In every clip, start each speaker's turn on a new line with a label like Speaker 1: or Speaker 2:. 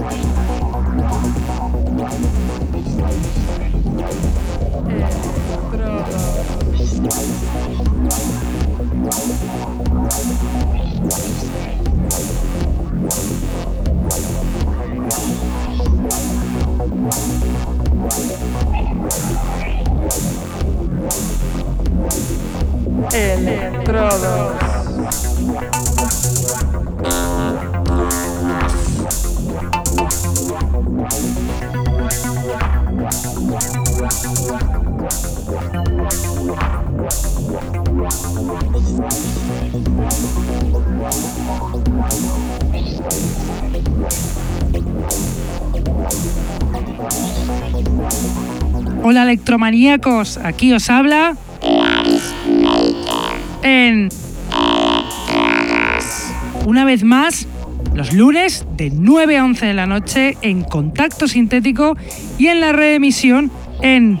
Speaker 1: Estrada. Electrodos. Electromaníacos, aquí os habla en una vez más los lunes de 9 a 11 de la noche en Contacto Sintético y en la reemisión en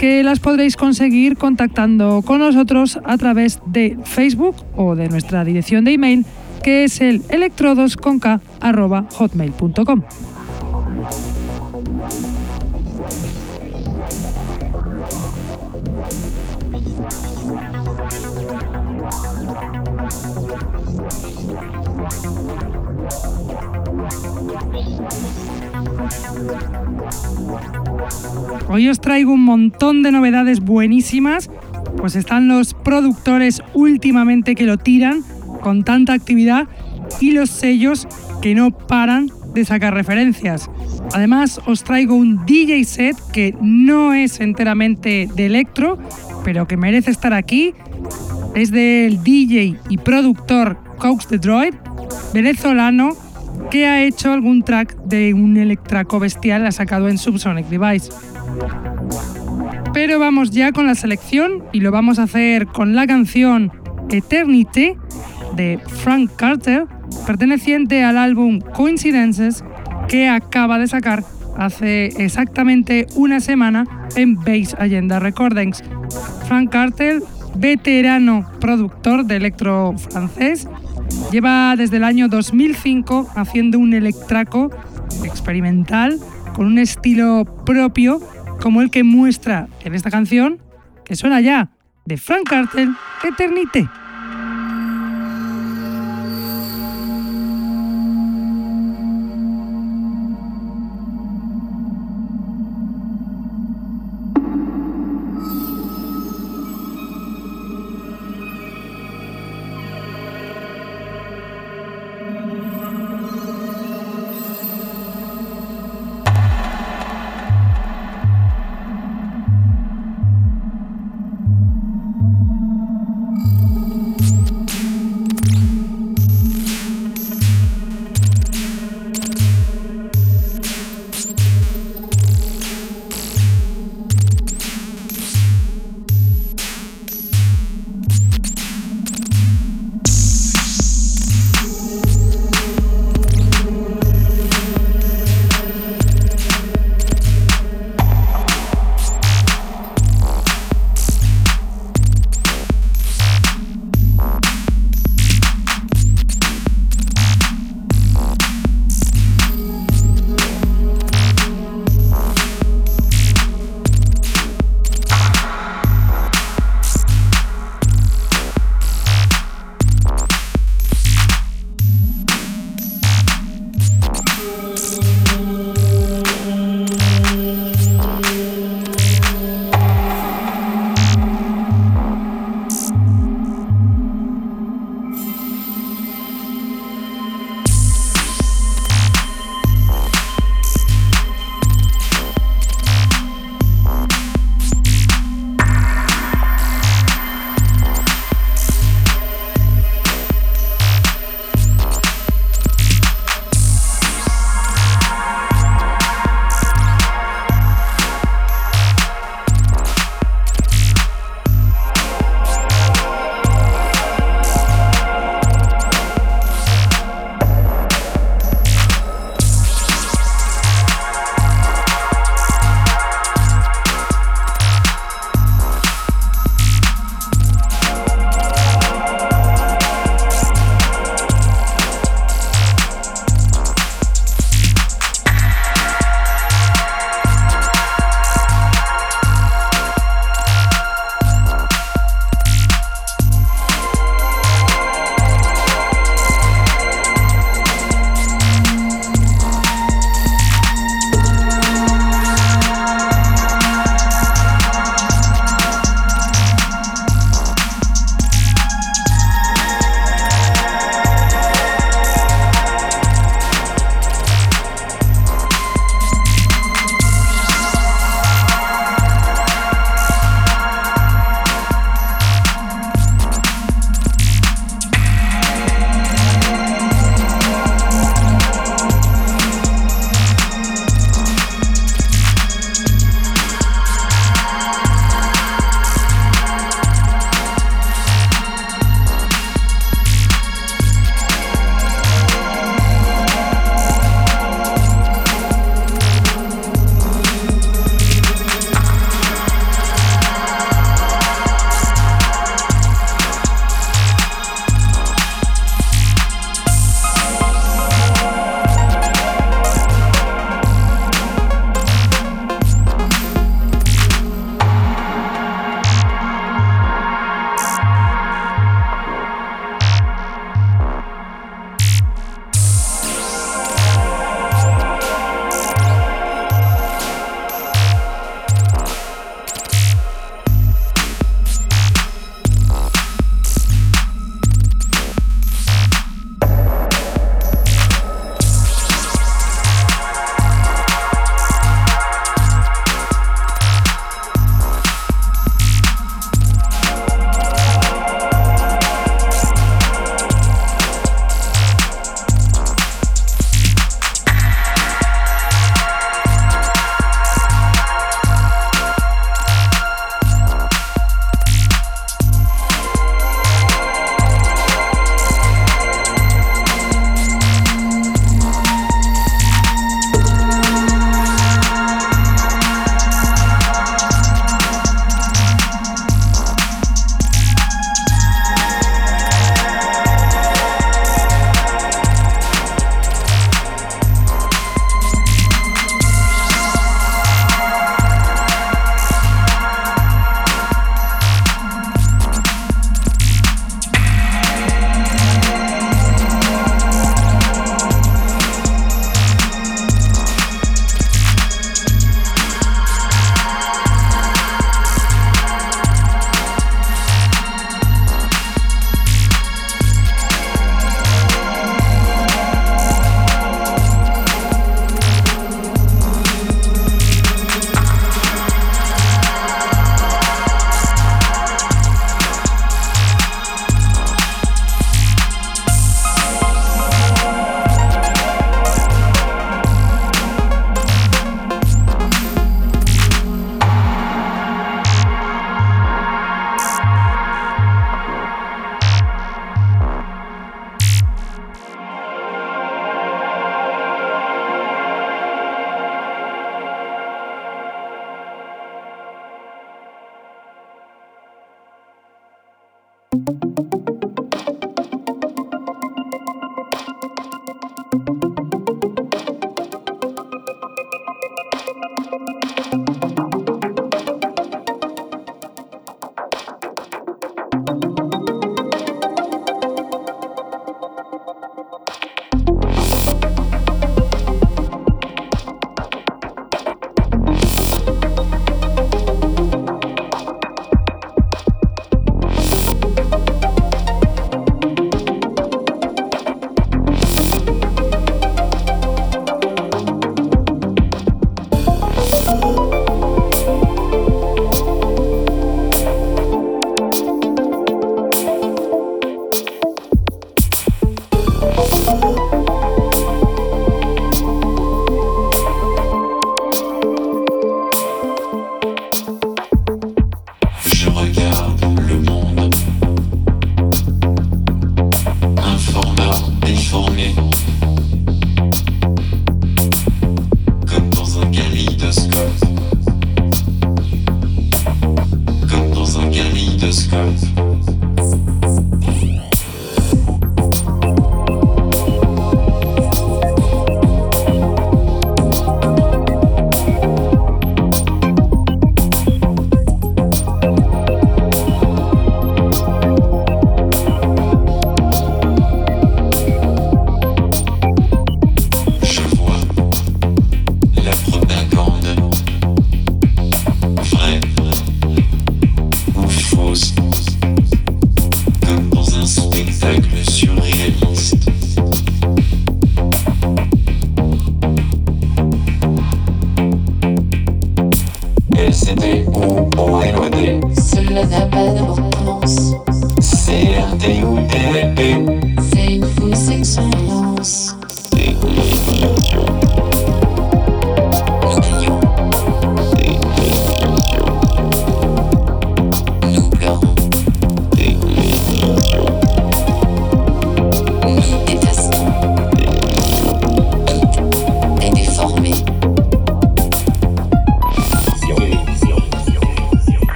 Speaker 1: que las podréis conseguir contactando con nosotros a través de Facebook o de nuestra dirección de email que es el electrodosconk.hotmail.com. Hoy os traigo un montón de novedades buenísimas, pues están los productores últimamente que lo tiran con tanta actividad y los sellos que no paran de sacar referencias. Además os traigo un DJ set que no es enteramente de electro, pero que merece estar aquí. Es del DJ y productor Cox the Droid, venezolano, que ha hecho algún track de un electraco bestial, ha sacado en Subsonic Device. Pero vamos ya con la selección y lo vamos a hacer con la canción Eternity de Frank Carter, perteneciente al álbum Coincidences que acaba de sacar hace exactamente una semana en Base Agenda Recordings. Frank Carter, veterano productor de electro francés, lleva desde el año 2005 haciendo un electraco experimental con un estilo propio como el que muestra en esta canción, que suena ya, de Frank Carter, Eternité.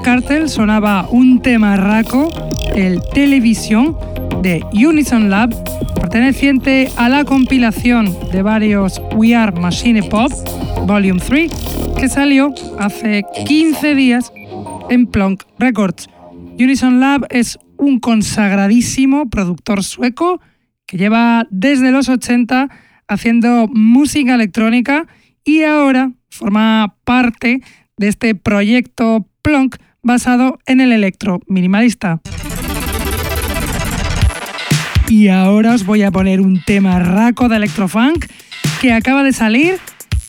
Speaker 1: Cartel sonaba un tema raco, el Televisión de Unison Lab, perteneciente a la compilación de varios We Are Machine Pop Volume 3, que salió hace 15 días en Plonk Records. Unison Lab es un consagradísimo productor sueco que lleva desde los 80 haciendo música electrónica y ahora forma parte de este proyecto Plonk basado en el electro minimalista. Y ahora os voy a poner un tema raco de electrofunk que acaba de salir.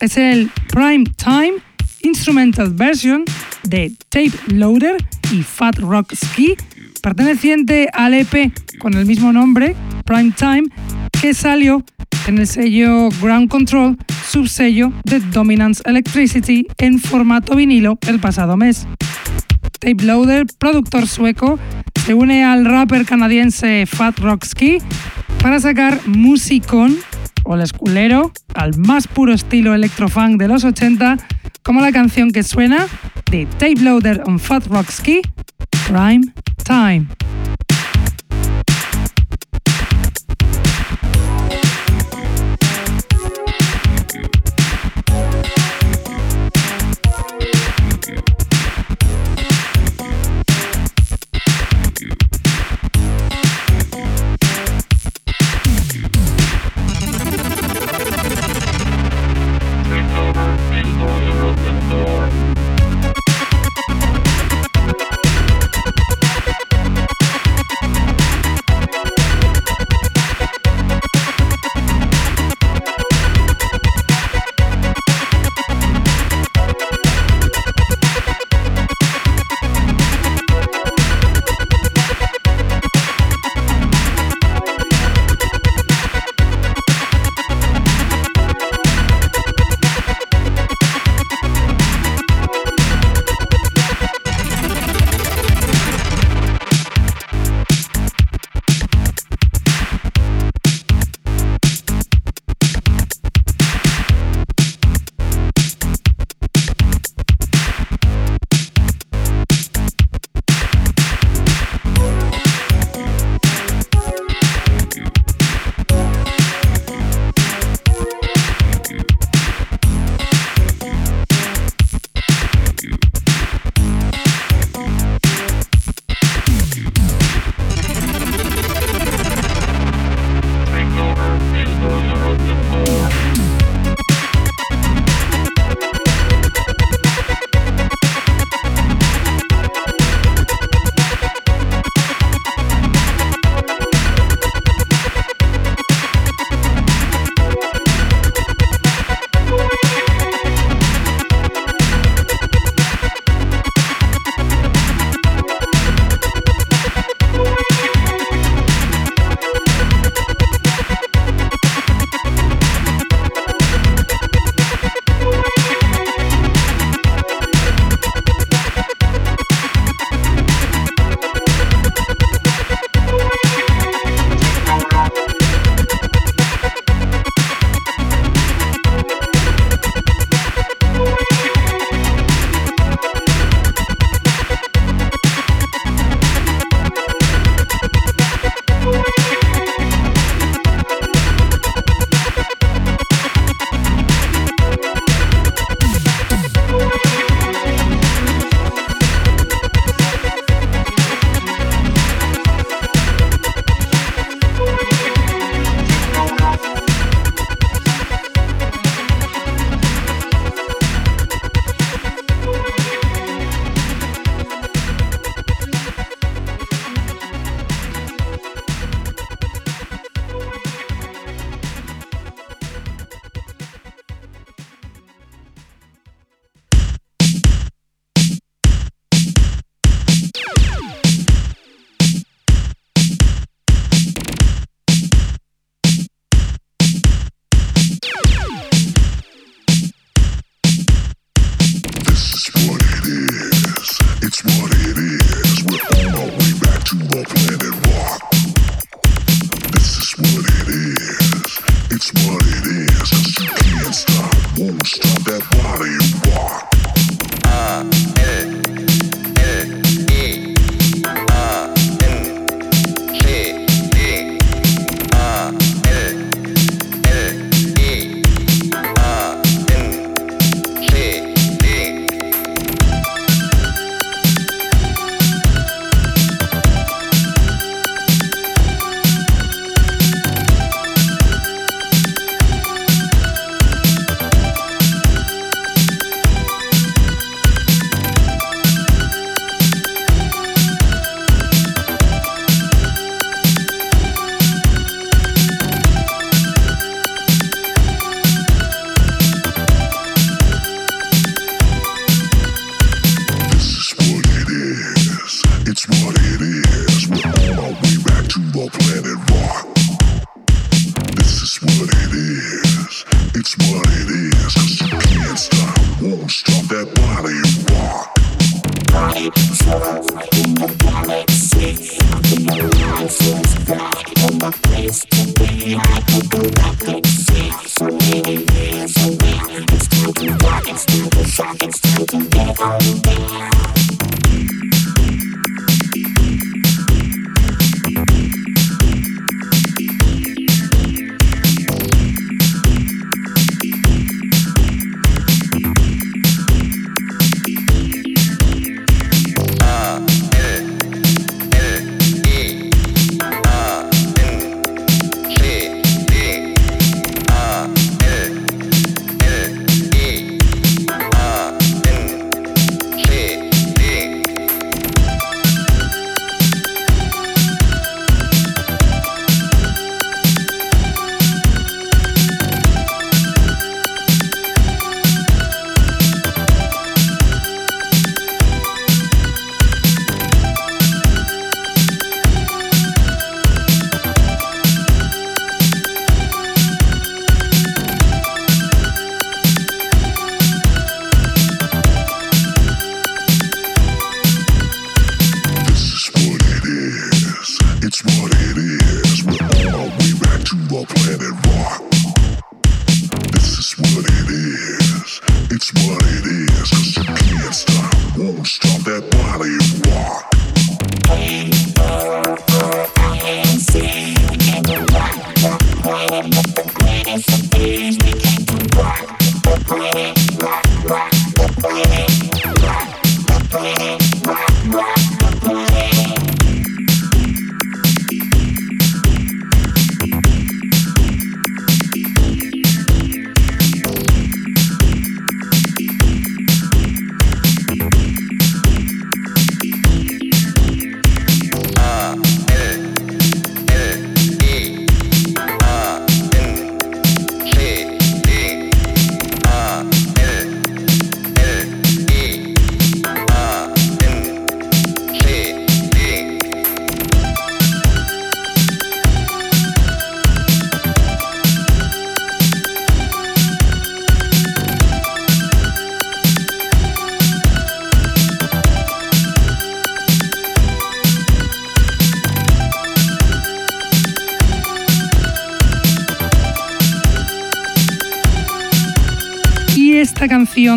Speaker 1: Es el Prime Time Instrumental Version de Tape Loader y Fat Rock Ski, perteneciente al EP con el mismo nombre, Prime Time, que salió en el sello Ground Control, subsello de Dominance Electricity en formato vinilo el pasado mes. Tape Loader, productor sueco, se une al rapper canadiense Fat Rock Ski para sacar Musicon o el esculero al más puro estilo electrofunk de los 80, como la canción que suena de Tape Loader on Fat Rock Ski, Prime Time.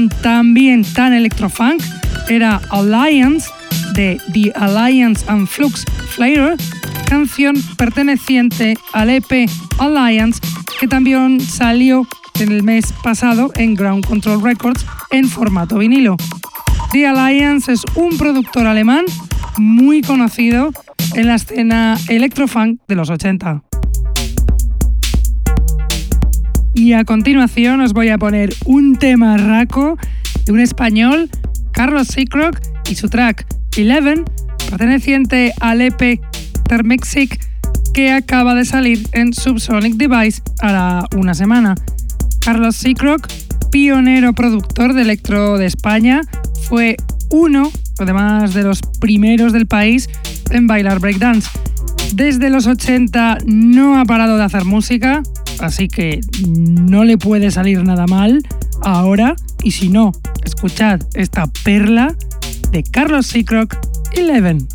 Speaker 1: También tan electrofunk era Alliance de The Alliance and Flux Flavor, canción perteneciente al EP Alliance que también salió en el mes pasado en Ground Control Records en formato vinilo. The Alliance es un productor alemán muy conocido en la escena electrofunk de los 80. Y a continuación os voy a poner un tema raco de un español, Carlos Seacrock, y su track Eleven, perteneciente al EP Termexic, que acaba de salir en Subsonic Device hará una semana. Carlos Seacrock, pionero productor de electro de España, fue uno, además de los primeros del país, en bailar breakdance. Desde los 80 no ha parado de hacer música, así que no le puede salir nada mal ahora. Y si no, escuchad esta perla de Carlos Seacrock Eleven.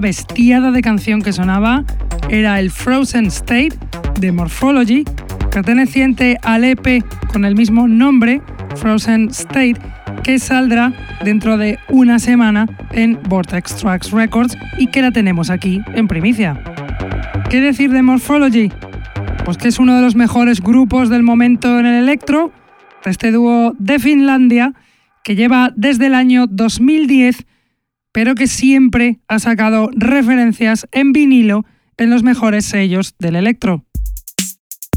Speaker 1: Bestiada de canción que sonaba era el Frozen State de Morphology, perteneciente al EP con el mismo nombre, Frozen State, que saldrá dentro de una semana en Vortex Tracks Records y que la tenemos aquí en primicia. ¿Qué decir de Morphology? Pues que es uno de los mejores grupos del momento en el electro, este dúo de Finlandia, que lleva desde el año 2010, pero que siempre ha sacado referencias en vinilo en los mejores sellos del electro.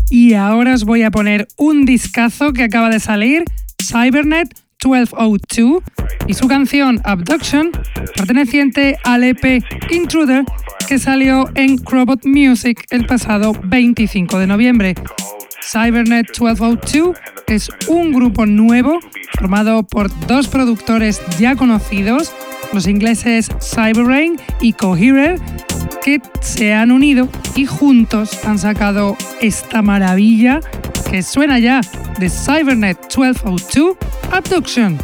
Speaker 1: Y ahora os voy a poner un discazo que acaba de salir, Cybernet 1202, y su canción Abduction, perteneciente al EP Intruder, que salió en Crobot Music el pasado 25 de noviembre. Cybernet 1202 es un grupo nuevo formado por dos productores ya conocidos, los ingleses Cyberrain y Coherer, que se han unido y juntos han sacado esta maravilla que suena ya de Cybernet 1202 Abduction.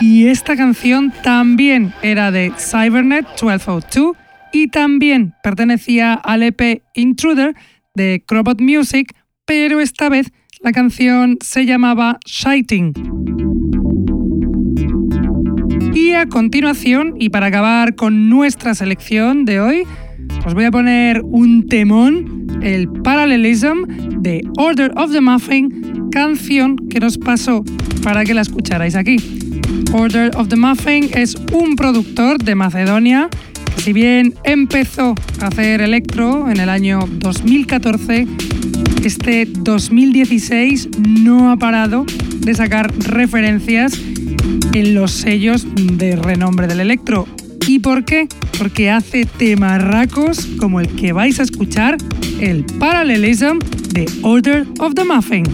Speaker 1: Y esta canción también era de Cybernet 1202 y también pertenecía al EP Intruder de Crobot Music, pero esta vez la canción se llamaba Shiting. Y a continuación, y para acabar con nuestra selección de hoy, os voy a poner un temón, el Parallelism de Order of the Muffin, canción que nos pasó para que la escucharais aquí. Order of the Muffin es un productor de Macedonia si bien empezó a hacer electro en el año 2014, este 2016 no ha parado de sacar referencias en los sellos de renombre del electro. ¿Y por qué? Porque hace temarracos como el que vais a escuchar, el Parallelism de Order of the Muffin.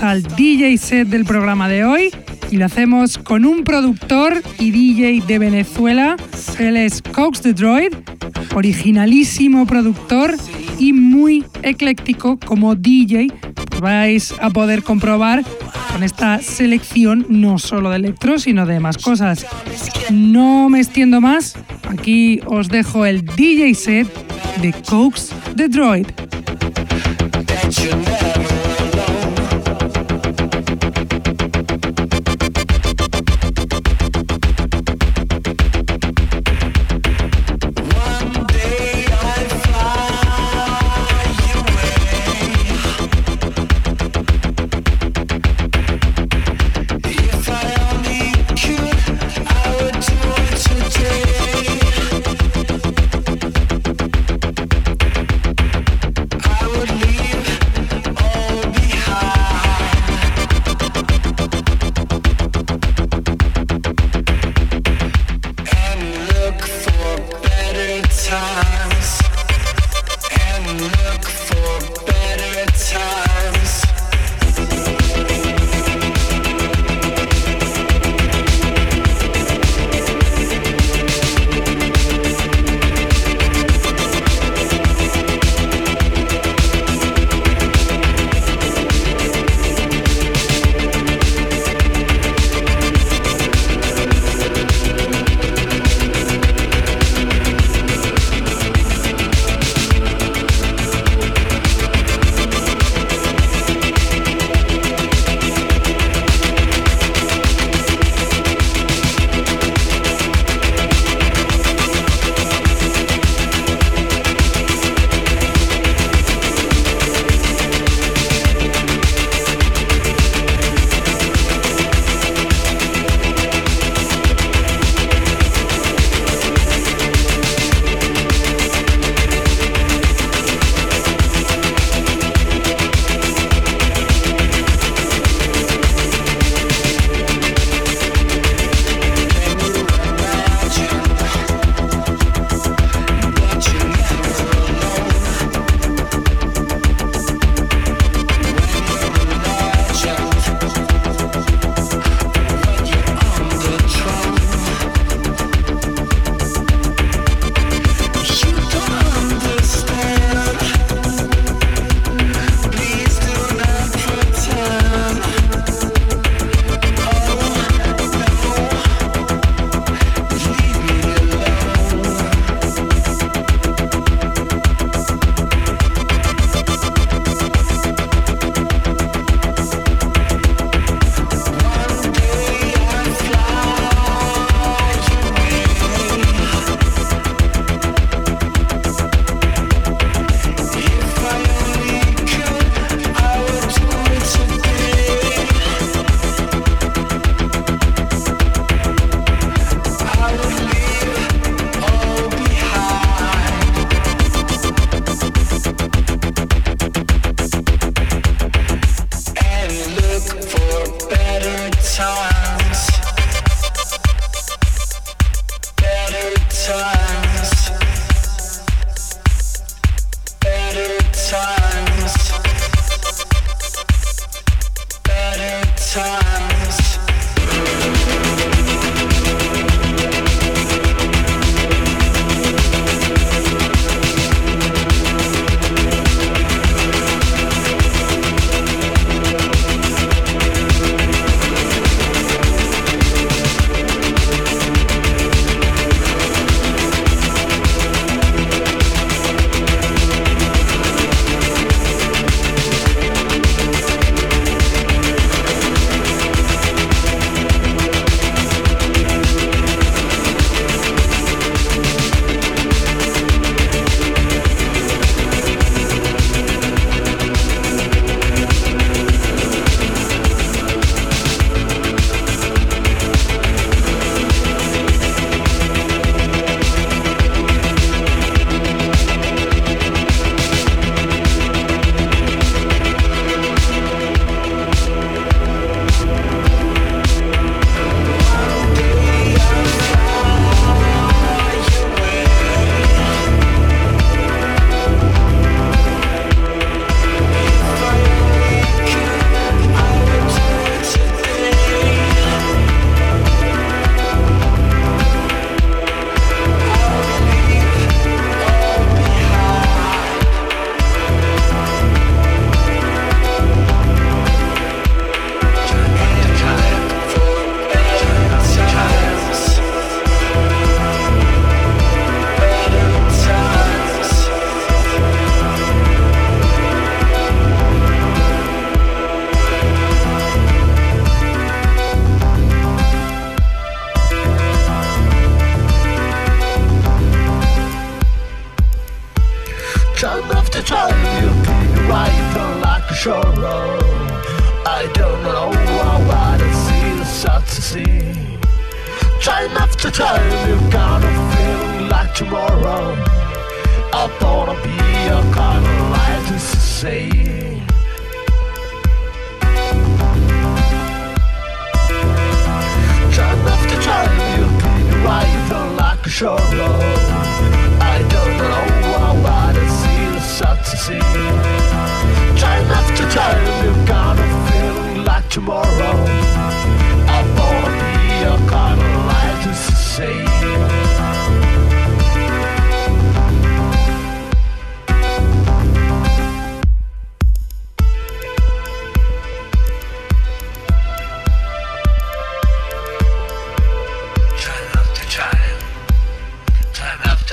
Speaker 1: Al DJ set del programa de hoy y lo hacemos con un productor y DJ de Venezuela. Él es Cox the Droid, originalísimo productor y muy ecléctico como DJ. Vais a poder comprobar con esta selección no solo de electro, sino de más cosas. No me extiendo más, aquí os dejo el DJ set de Cox the Droid.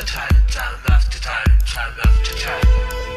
Speaker 2: Time, time after time, time after. Time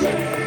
Speaker 1: Yeah.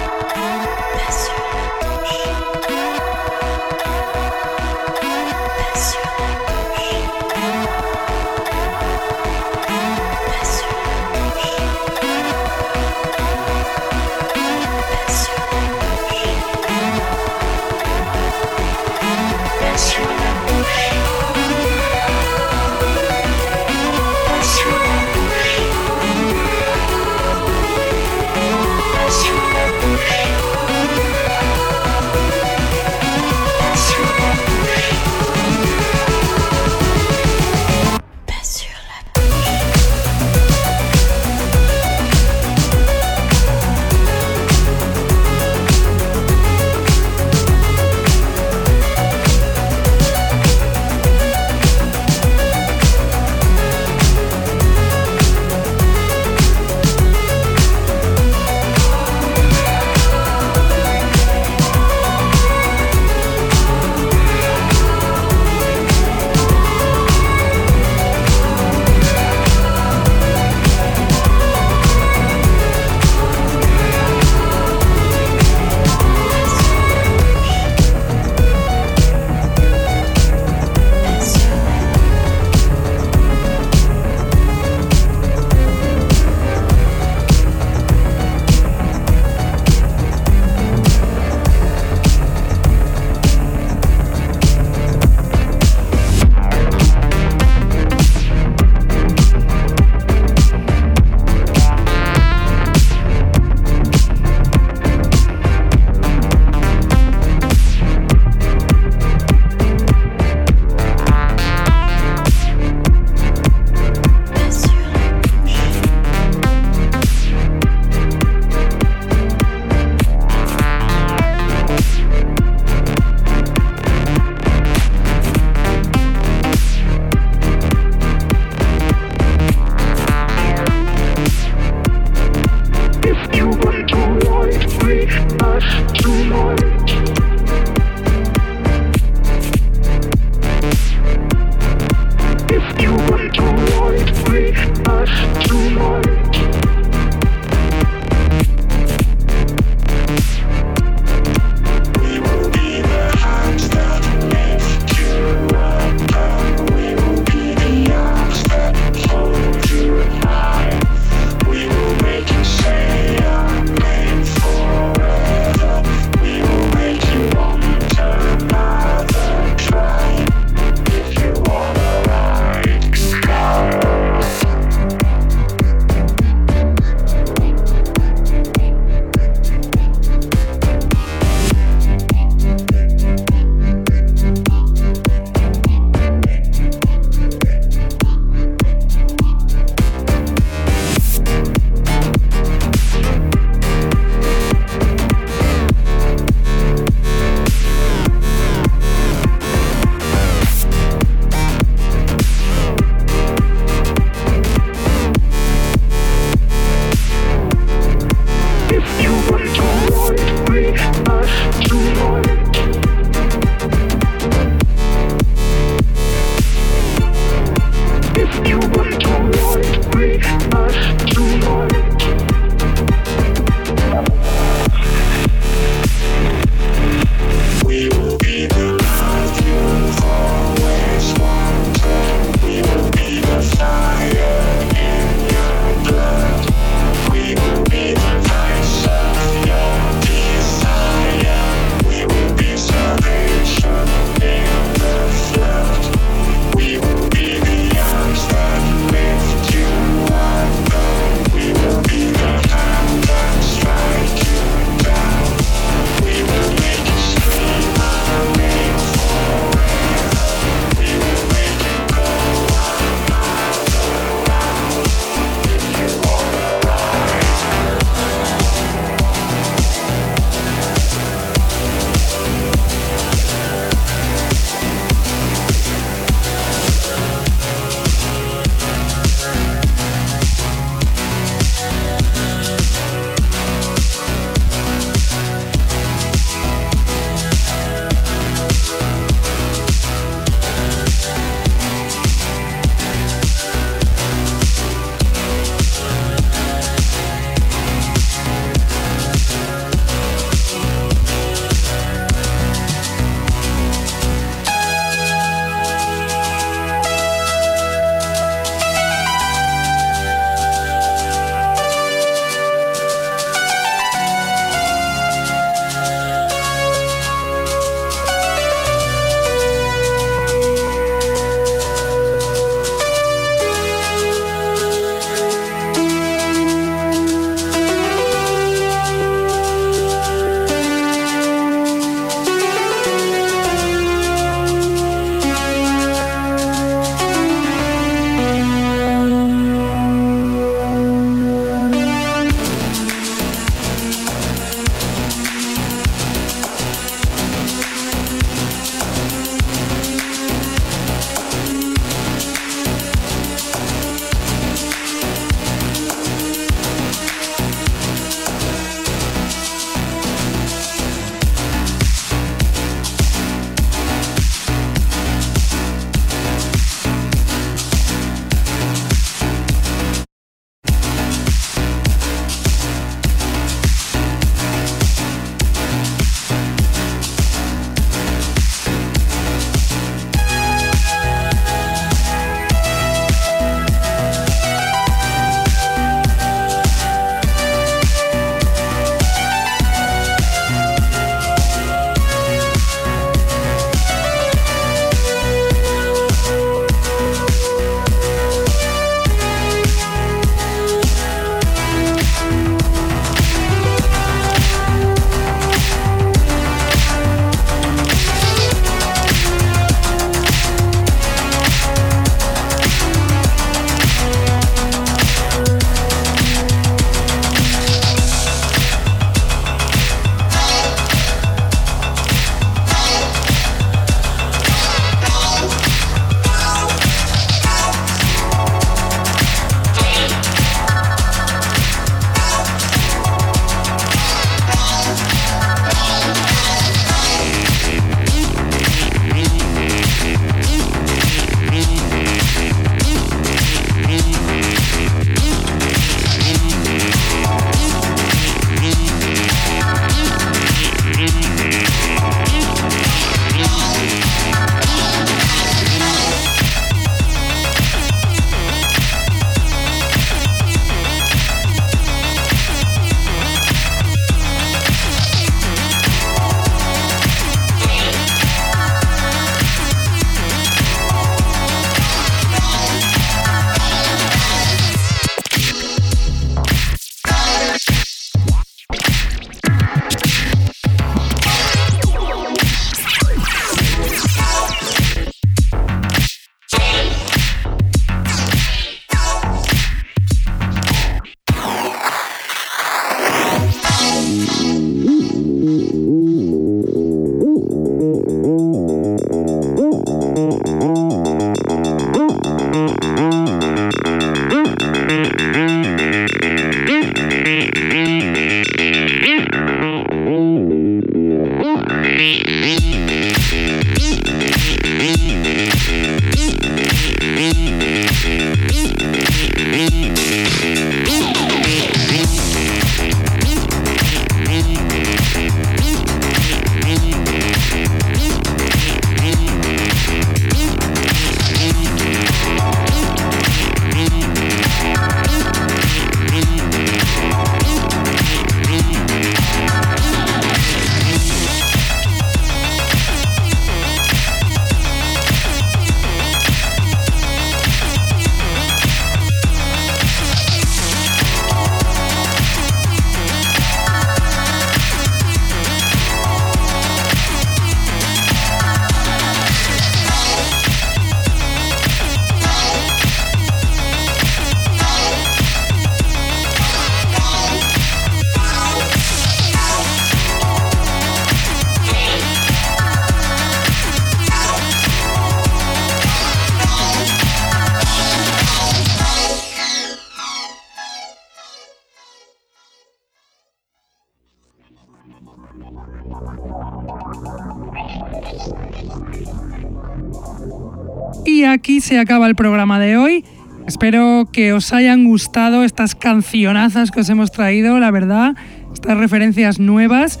Speaker 1: Se acaba el programa de hoy. Espero que os hayan gustado estas cancionazas que os hemos traído, la verdad, estas referencias nuevas.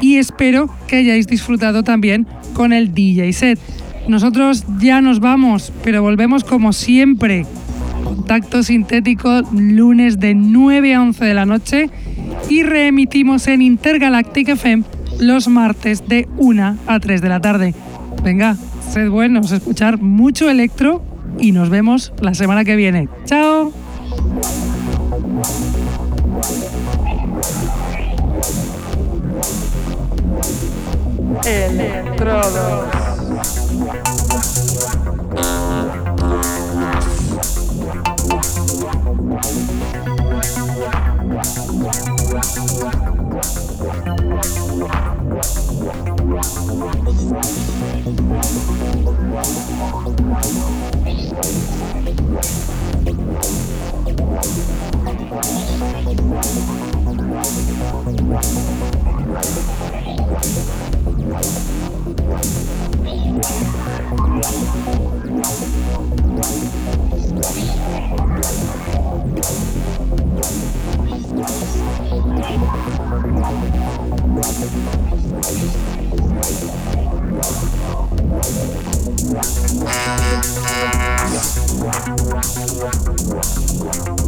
Speaker 1: Y espero que hayáis disfrutado también con el DJ set. Nosotros ya nos vamos, pero volvemos como siempre. Contacto sintético lunes de 9 a 11 de la noche y reemitimos en Intergalactic FM los martes de 1 a 3 de la tarde. Venga, sed buenos, escuchar mucho electro y nos vemos la semana que viene. ¡Chao!
Speaker 3: Wow.